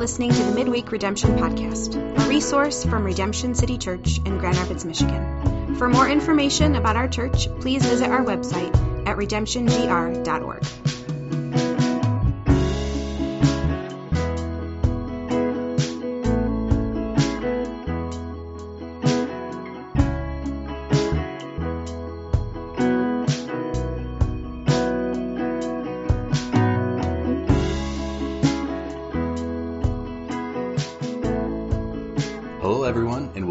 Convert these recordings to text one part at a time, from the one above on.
Listening to the Midweek Redemption Podcast, a resource from Redemption City Church in Grand Rapids, Michigan. For more information about our church, please visit our website at redemptiongr.org.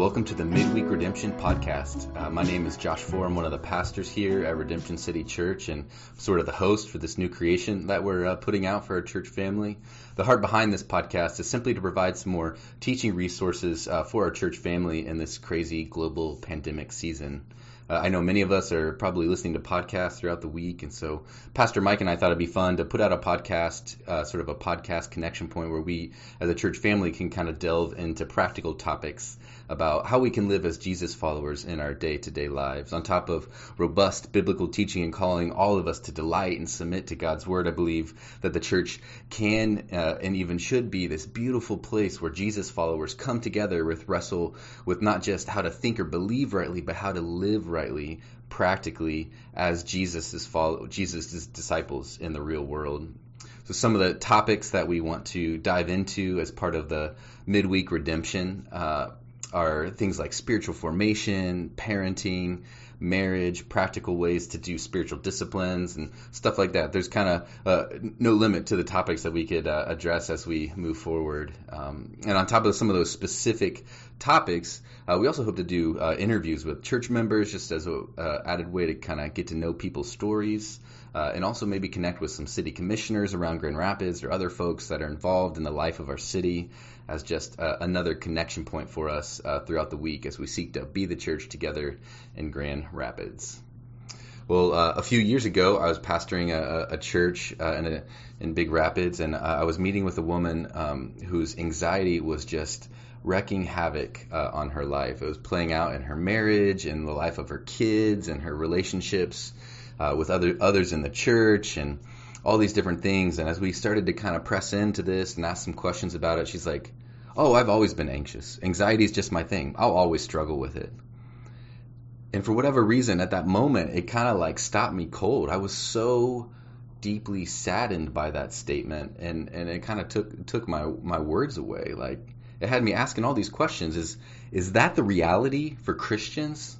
welcome to the Midweek Redemption Podcast. Uh, my name is Josh Foor. I'm one of the pastors here at Redemption City Church and sort of the host for this new creation that we're uh, putting out for our church family. The heart behind this podcast is simply to provide some more teaching resources uh, for our church family in this crazy global pandemic season. Uh, I know many of us are probably listening to podcasts throughout the week, and so Pastor Mike and I thought it'd be fun to put out a podcast, uh, sort of a podcast connection point where we, as a church family, can kind of delve into practical topics about how we can live as Jesus followers in our day to day lives. On top of robust biblical teaching and calling all of us to delight and submit to God's word, I believe that the church can uh, and even should be this beautiful place where Jesus followers come together with wrestle with not just how to think or believe rightly, but how to live rightly, practically as Jesus' follow Jesus' disciples in the real world. So some of the topics that we want to dive into as part of the midweek redemption uh, are things like spiritual formation, parenting, marriage, practical ways to do spiritual disciplines, and stuff like that. There's kind of uh, no limit to the topics that we could uh, address as we move forward. Um, and on top of some of those specific topics, uh, we also hope to do uh, interviews with church members just as an added way to kind of get to know people's stories. Uh, and also maybe connect with some city commissioners around Grand Rapids or other folks that are involved in the life of our city as just uh, another connection point for us uh, throughout the week as we seek to be the church together in Grand Rapids. Well, uh, a few years ago, I was pastoring a, a church uh, in, a, in Big Rapids, and uh, I was meeting with a woman um, whose anxiety was just wrecking havoc uh, on her life. It was playing out in her marriage, and the life of her kids, and her relationships uh, with other others in the church, and all these different things. And as we started to kind of press into this and ask some questions about it, she's like, "Oh, I've always been anxious. Anxiety is just my thing. I'll always struggle with it." And for whatever reason, at that moment, it kind of like stopped me cold. I was so deeply saddened by that statement, and and it kind of took took my my words away. Like it had me asking all these questions: Is is that the reality for Christians?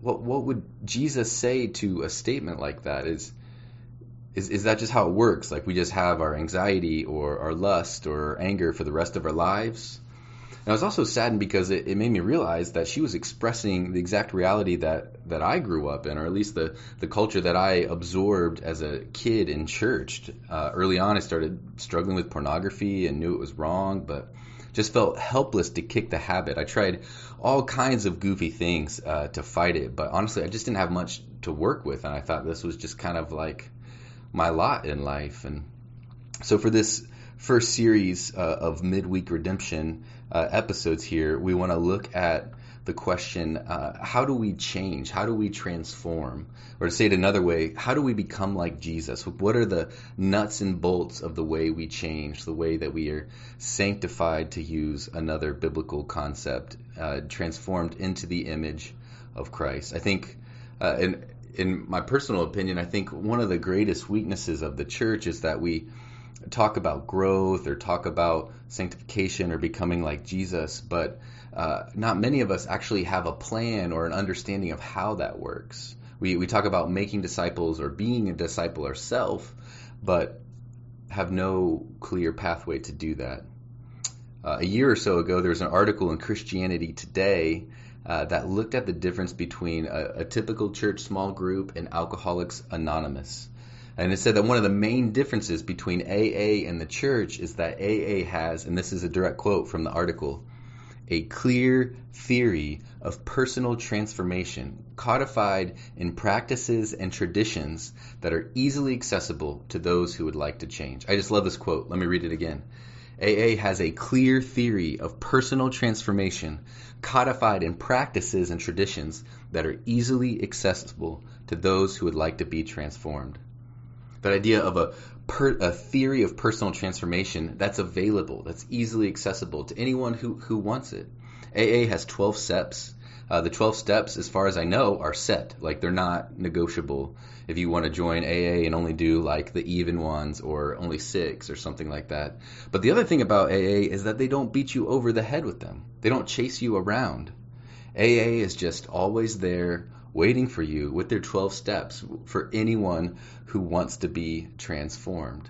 What what would Jesus say to a statement like that? Is is is that just how it works? Like we just have our anxiety or our lust or anger for the rest of our lives? And I was also saddened because it, it made me realize that she was expressing the exact reality that, that I grew up in, or at least the, the culture that I absorbed as a kid in church. Uh, early on, I started struggling with pornography and knew it was wrong, but just felt helpless to kick the habit. I tried all kinds of goofy things uh, to fight it, but honestly, I just didn't have much to work with, and I thought this was just kind of like my lot in life. And so, for this first series uh, of midweek redemption uh, episodes here, we want to look at the question uh, how do we change? How do we transform? Or to say it another way, how do we become like Jesus? What are the nuts and bolts of the way we change, the way that we are sanctified, to use another biblical concept, uh, transformed into the image of Christ? I think, uh, in, in my personal opinion, I think one of the greatest weaknesses of the church is that we talk about growth or talk about sanctification or becoming like Jesus, but uh, not many of us actually have a plan or an understanding of how that works. We, we talk about making disciples or being a disciple ourselves, but have no clear pathway to do that. Uh, a year or so ago, there was an article in Christianity Today uh, that looked at the difference between a, a typical church small group and Alcoholics Anonymous. And it said that one of the main differences between AA and the church is that AA has, and this is a direct quote from the article, a clear theory of personal transformation codified in practices and traditions that are easily accessible to those who would like to change. I just love this quote. Let me read it again. AA has a clear theory of personal transformation codified in practices and traditions that are easily accessible to those who would like to be transformed. That idea of a, per, a theory of personal transformation that's available, that's easily accessible to anyone who, who wants it. AA has 12 steps. Uh, the 12 steps, as far as I know, are set. Like they're not negotiable. If you want to join AA and only do like the even ones or only six or something like that. But the other thing about AA is that they don't beat you over the head with them. They don't chase you around. AA is just always there waiting for you with their 12 steps for anyone who wants to be transformed.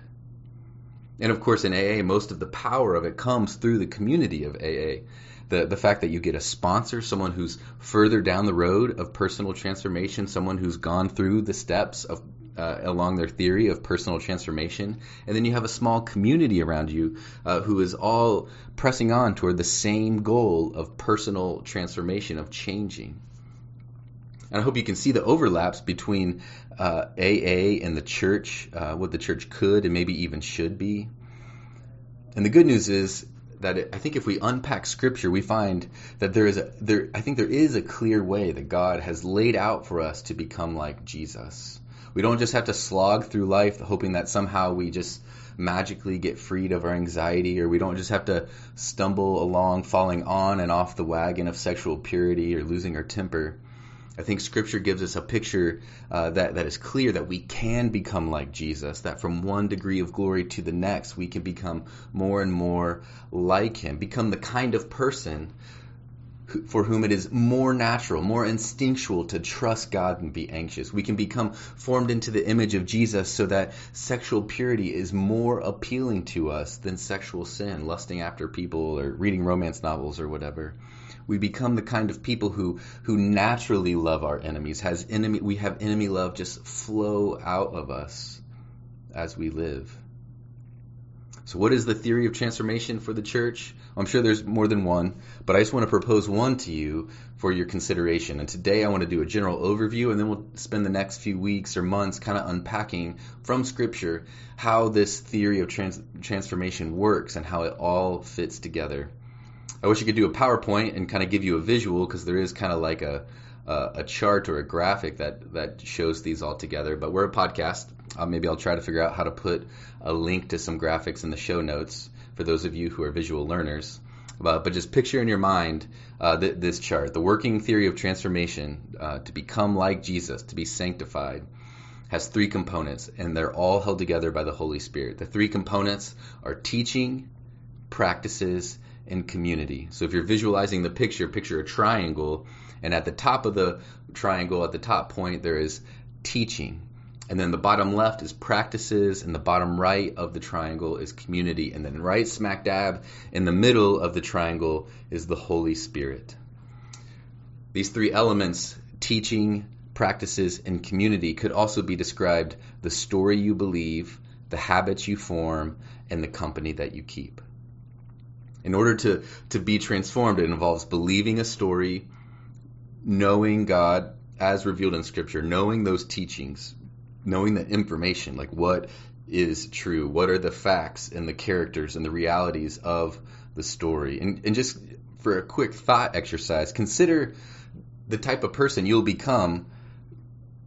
And of course, in AA, most of the power of it comes through the community of AA. The, the fact that you get a sponsor, someone who's further down the road of personal transformation, someone who's gone through the steps of uh, along their theory of personal transformation. And then you have a small community around you uh, who is all pressing on toward the same goal of personal transformation, of changing. And I hope you can see the overlaps between uh, AA and the church, uh, what the church could and maybe even should be. And the good news is that it, I think if we unpack Scripture, we find that there is a there. I think there is a clear way that God has laid out for us to become like Jesus. We don't just have to slog through life hoping that somehow we just magically get freed of our anxiety, or we don't just have to stumble along falling on and off the wagon of sexual purity or losing our temper. I think Scripture gives us a picture uh, that that is clear that we can become like Jesus. That from one degree of glory to the next, we can become more and more like Him, become the kind of person for whom it is more natural, more instinctual to trust God and be anxious. We can become formed into the image of Jesus so that sexual purity is more appealing to us than sexual sin, lusting after people or reading romance novels or whatever we become the kind of people who who naturally love our enemies. Has enemy we have enemy love just flow out of us as we live. So what is the theory of transformation for the church? I'm sure there's more than one but i just want to propose one to you for your consideration. And today i want to do a general overview and then we'll spend the next few weeks or months kind of unpacking from scripture how this theory of trans- transformation works and how it all fits together I wish I could do a PowerPoint and kind of give you a visual because there is kind of like a, a, a chart or a graphic that that shows these all together. But we're a podcast. Uh, maybe I'll try to figure out how to put a link to some graphics in the show notes for those of you who are visual learners. Uh, but just picture in your mind uh, th- this chart. The working theory of transformation uh, to become like Jesus, to be sanctified, has three components, and they're all held together by the Holy Spirit. The three components are teaching, practices, and community. So if you're visualizing the picture, picture a triangle, and at the top of the triangle, at the top point, there is teaching. And then the bottom left is practices, and the bottom right of the triangle is community. And then right smack dab in the middle of the triangle is the Holy Spirit. These three elements, teaching, practices, and community, could also be described the story you believe, the habits you form, and the company that you keep. In order to, to be transformed, it involves believing a story, knowing God as revealed in Scripture, knowing those teachings, knowing the information, like what is true, what are the facts and the characters and the realities of the story. And, and just for a quick thought exercise, consider the type of person you'll become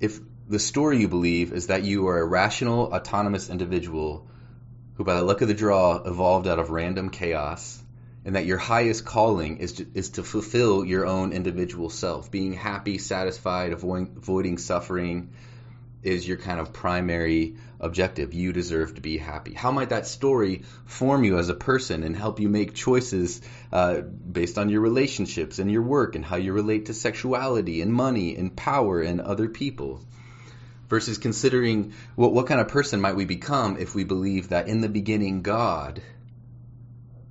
if the story you believe is that you are a rational, autonomous individual who, by the luck of the draw, evolved out of random chaos and that your highest calling is to, is to fulfill your own individual self. Being happy, satisfied, avoiding, avoiding suffering is your kind of primary objective. You deserve to be happy. How might that story form you as a person and help you make choices uh, based on your relationships and your work and how you relate to sexuality and money and power and other people? Versus considering what, what kind of person might we become if we believe that in the beginning God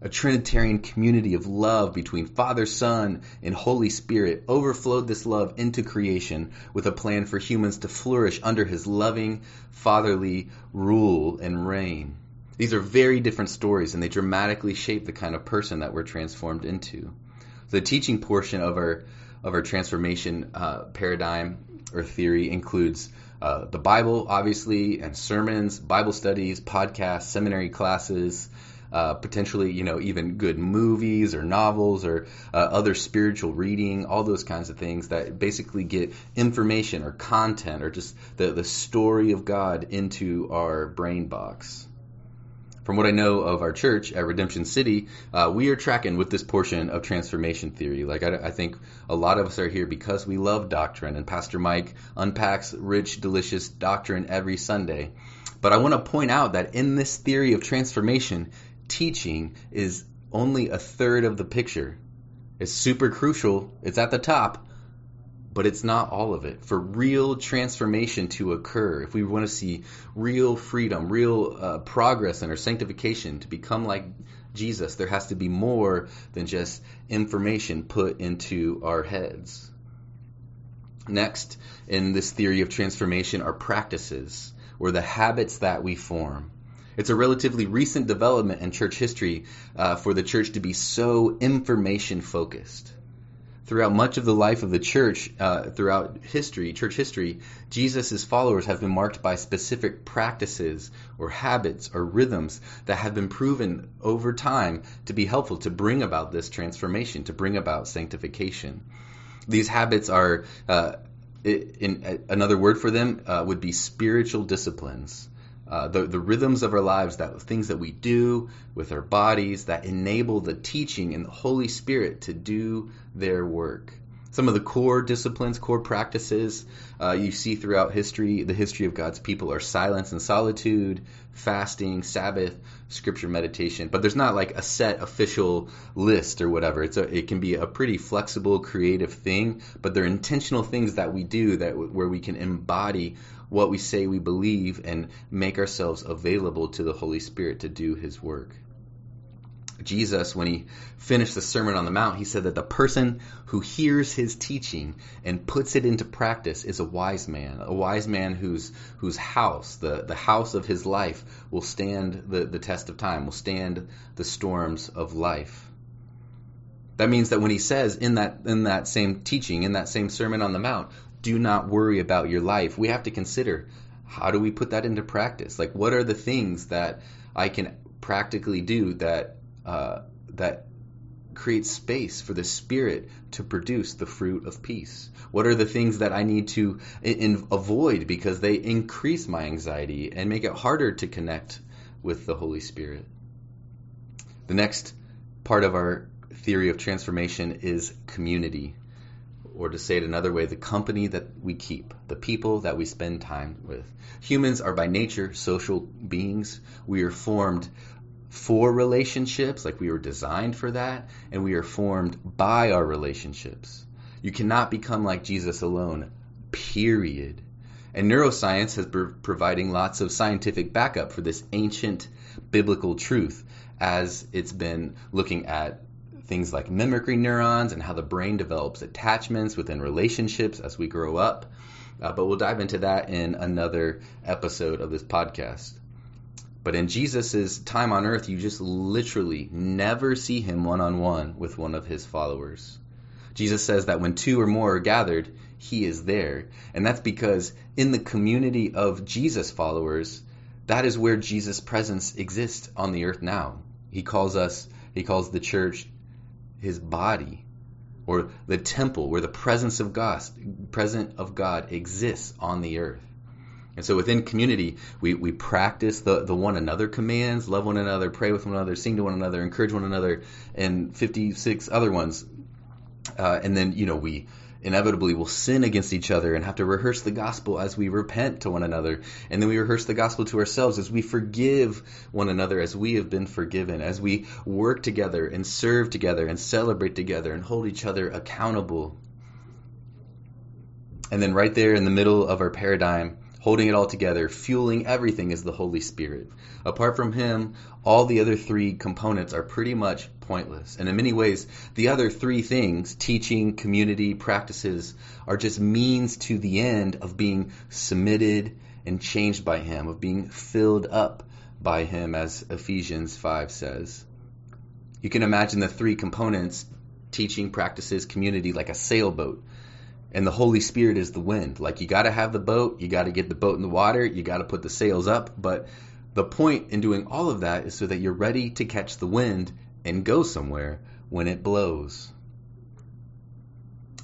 a Trinitarian community of love between Father, Son, and Holy Spirit overflowed this love into creation with a plan for humans to flourish under his loving, fatherly rule and reign. These are very different stories, and they dramatically shape the kind of person that we're transformed into. The teaching portion of our of our transformation uh, paradigm or theory includes uh, the Bible, obviously, and sermons, Bible studies, podcasts, seminary classes, uh, potentially, you know, even good movies or novels or uh, other spiritual reading, all those kinds of things that basically get information or content or just the, the story of God into our brain box. From what I know of our church at Redemption City, uh, we are tracking with this portion of transformation theory. Like, I, I, think a lot of us are here because we love doctrine, and Pastor Mike unpacks rich, delicious doctrine every Sunday. But I want to point out that in this theory of transformation, teaching is only a third of the picture. It's super crucial, it's at the top, but it's not all of it. For real transformation to occur, if we want to see real freedom, real uh, progress in our sanctification to become like Jesus, there has to be more than just information put into our heads. Next, in this theory of transformation, are practices, or the habits that we form. It's a relatively recent development in church history uh, for the church to be so information focused throughout much of the life of the church, uh, throughout history, church history, Jesus' followers have been marked by specific practices or habits or rhythms that have been proven over time to be helpful to bring about this transformation, to bring about sanctification. These habits are, uh, in, another word for them uh, would be spiritual disciplines. Uh, the, the rhythms of our lives, that things that we do with our bodies that enable the teaching and the Holy Spirit to do their work. Some of the core disciplines, core practices uh, you see throughout history, the history of God's people, are silence and solitude, fasting, Sabbath, scripture meditation. But there's not like a set official list or whatever. It's a, it can be a pretty flexible, creative thing, but they're intentional things that we do that where we can embody what we say we believe and make ourselves available to the Holy Spirit to do his work. Jesus, when he finished the Sermon on the Mount, he said that the person who hears his teaching and puts it into practice is a wise man, a wise man whose whose house, the, the house of his life, will stand the, the test of time, will stand the storms of life. That means that when he says in that in that same teaching, in that same Sermon on the Mount, do not worry about your life. We have to consider how do we put that into practice? Like, what are the things that I can practically do that uh, that create space for the Spirit to produce the fruit of peace? What are the things that I need to in, avoid because they increase my anxiety and make it harder to connect with the Holy Spirit? The next part of our theory of transformation is community or to say it another way, the company that we keep, the people that we spend time with. Humans are by nature social beings. We are formed for relationships, like we were designed for that, and we are formed by our relationships. You cannot become like Jesus alone, period. And neuroscience has been providing lots of scientific backup for this ancient biblical truth as it's been looking at things like mimicry neurons and how the brain develops attachments within relationships as we grow up. Uh, but we'll dive into that in another episode of this podcast. But in Jesus' time on earth, you just literally never see him one on one with one of his followers. Jesus says that when two or more are gathered, he is there. And that's because in the community of Jesus followers, that is where Jesus' presence exists on the earth now. He calls us, he calls the church his body or the temple where the presence of God, present of God exists on the earth. And so within community, we, we practice the, the one another commands, love one another, pray with one another, sing to one another, encourage one another, and 56 other ones. Uh, and then, you know, we inevitably will sin against each other and have to rehearse the gospel as we repent to one another. And then we rehearse the gospel to ourselves as we forgive one another as we have been forgiven, as we work together and serve together and celebrate together and hold each other accountable. And then right there in the middle of our paradigm, holding it all together, fueling everything is the Holy Spirit. Apart from Him, all the other three components are pretty much pointless. And in many ways, the other three things, teaching, community, practices, are just means to the end of being submitted and changed by Him, of being filled up by Him, as Ephesians 5 says. You can imagine the three components teaching, practices, community like a sailboat and the Holy Spirit is the wind. Like you got to have the boat, you got to get the boat in the water, you got to put the sails up, but The point in doing all of that is so that you're ready to catch the wind and go somewhere when it blows.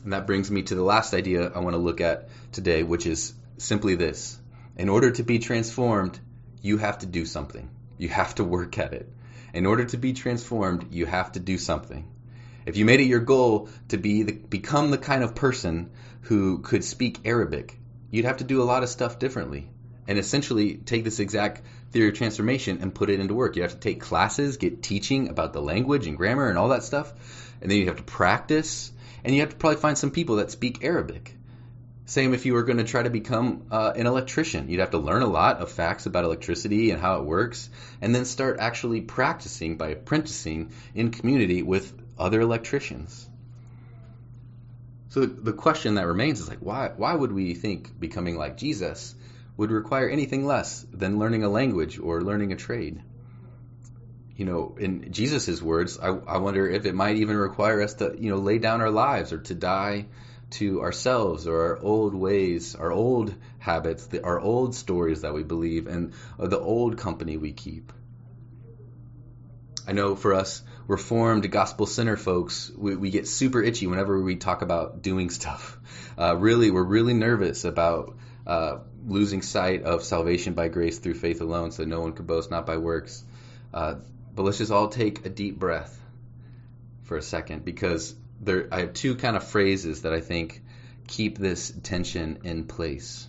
And that brings me to the last idea I want to look at today, which is simply this. In order to be transformed, you have to do something. You have to work at it. In order to be transformed, you have to do something. If you made it your goal to be the, become the kind of person who could speak Arabic, you'd have to do a lot of stuff differently. And essentially take this exact theory of transformation and put it into work. You have to take classes, get teaching about the language and grammar and all that stuff. And then you have to practice. And you have to probably find some people that speak Arabic. Same if you were going to try to become uh, an electrician. You'd have to learn a lot of facts about electricity and how it works, and then start actually practicing by apprenticing in community with other electricians. So the question that remains is like, why, why would we think becoming like Jesus would require anything less than learning a language or learning a trade? You know, in Jesus' words, I, I wonder if it might even require us to, you know, lay down our lives or to die to ourselves or our old ways, our old habits, the, our old stories that we believe, and the old company we keep. I know for us, reformed gospel center folks, we, we get super itchy whenever we talk about doing stuff. Uh, really, we're really nervous about uh, losing sight of salvation by grace through faith alone, so no one could boast not by works. Uh, but let's just all take a deep breath for a second because there I have two kind of phrases that I think keep this tension in place.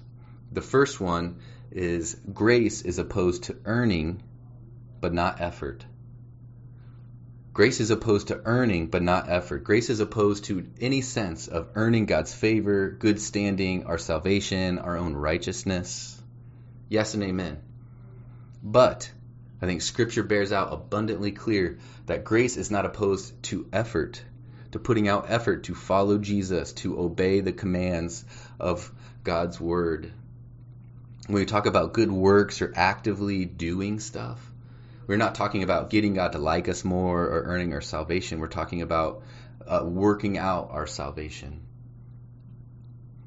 The first one is grace is opposed to earning but not effort. Grace is opposed to earning but not effort. Grace is opposed to any sense of earning God's favor, good standing, our salvation, our own righteousness. Yes and amen. But I think scripture bears out abundantly clear that grace is not opposed to effort to putting out effort to follow Jesus, to obey the commands of God's word. When we talk about good works or actively doing stuff, we're not talking about getting God to like us more or earning our salvation. We're talking about uh, working out our salvation.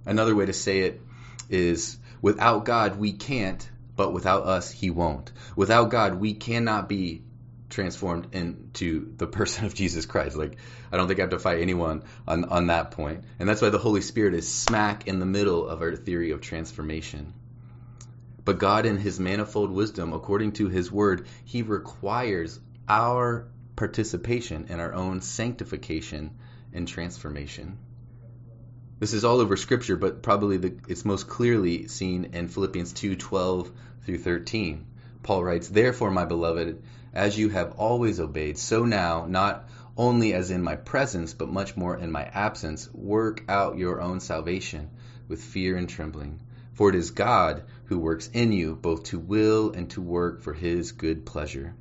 Another way to say it is without God, we can't, but without us, He won't. Without God, we cannot be transformed into the person of Jesus Christ. Like I don't think I have to fight anyone on on that point. And that's why the Holy Spirit is smack in the middle of our theory of transformation. But God in his manifold wisdom, according to his word, he requires our participation in our own sanctification and transformation. This is all over scripture, but probably the, it's most clearly seen in Philippians 2:12 through 13. Paul writes, "Therefore, my beloved, as you have always obeyed, so now, not only as in my presence, but much more in my absence, work out your own salvation with fear and trembling. For it is God who works in you both to will and to work for his good pleasure.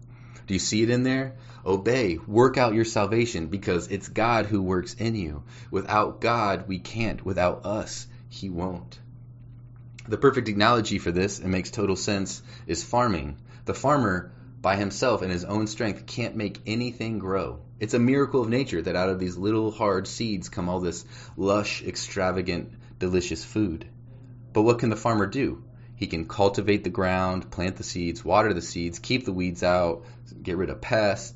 Do you see it in there? Obey, work out your salvation because it's God who works in you. Without God, we can't. Without us, he won't. The perfect analogy for this, it makes total sense, is farming. The farmer by himself in his own strength can't make anything grow. It's a miracle of nature that out of these little hard seeds come all this lush, extravagant, delicious food. But what can the farmer do? He can cultivate the ground, plant the seeds, water the seeds, keep the weeds out, get rid of pests,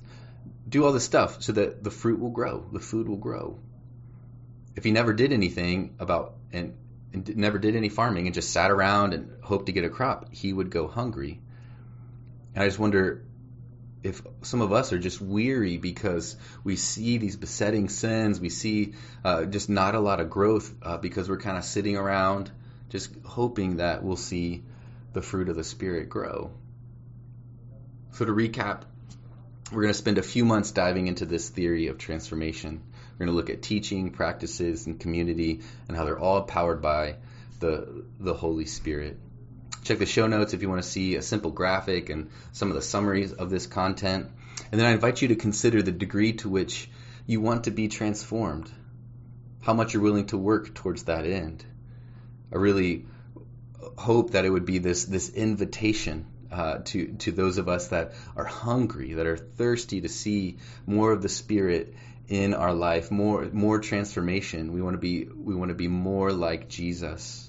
do all this stuff so that the fruit will grow, the food will grow. If he never did anything about and, and never did any farming and just sat around and hoped to get a crop, he would go hungry and I just wonder if some of us are just weary because we see these besetting sins, we see uh, just not a lot of growth uh, because we're kind of sitting around just hoping that we'll see the fruit of the Spirit grow. So, to recap, we're going to spend a few months diving into this theory of transformation. We're going to look at teaching, practices, and community, and how they're all powered by the, the Holy Spirit. Check the show notes if you want to see a simple graphic and some of the summaries of this content. And then I invite you to consider the degree to which you want to be transformed, how much you're willing to work towards that end. I really hope that it would be this this invitation uh, to to those of us that are hungry, that are thirsty to see more of the Spirit in our life, more more transformation. We want to be we want to be more like Jesus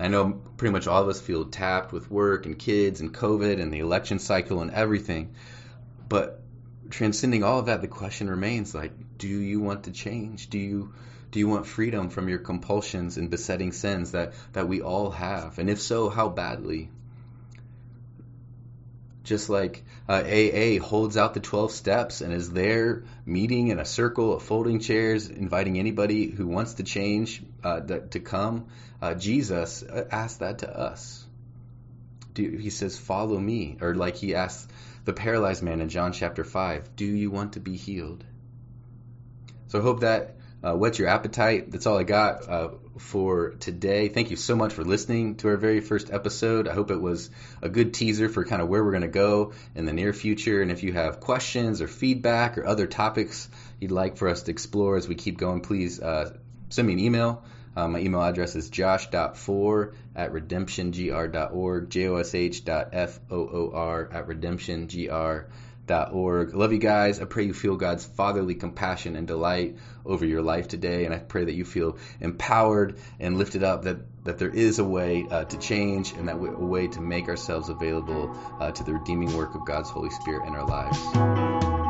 I know pretty much all of us feel tapped with work and kids and COVID and the election cycle and everything. But transcending all of that, the question remains like, do you want to change? Do you do you want freedom from your compulsions and besetting sins that, that we all have? And if so, how badly? Just like uh, AA holds out the 12 steps and is there meeting in a circle of folding chairs, inviting anybody who wants to change uh, to come, uh, Jesus uh, asked that to us. Do, he says, Follow me. Or like he asked the paralyzed man in John chapter 5, Do you want to be healed? So I hope that uh, your appetite. That's all I got uh, for today. Thank you so much for listening to our very first episode. I hope it was a good teaser for kind of where we're going to go in the near future. And if you have questions or feedback or other topics you'd like for us to explore as we keep going, please uh, send me an email. Uh, my email address is josh.foor at redemptiongr.org, J-O-S-H dot F-O-O-R at redemptiongr.org org. Love you guys. I pray you feel God's fatherly compassion and delight over your life today, and I pray that you feel empowered and lifted up. That that there is a way uh, to change, and that a way to make ourselves available uh, to the redeeming work of God's Holy Spirit in our lives.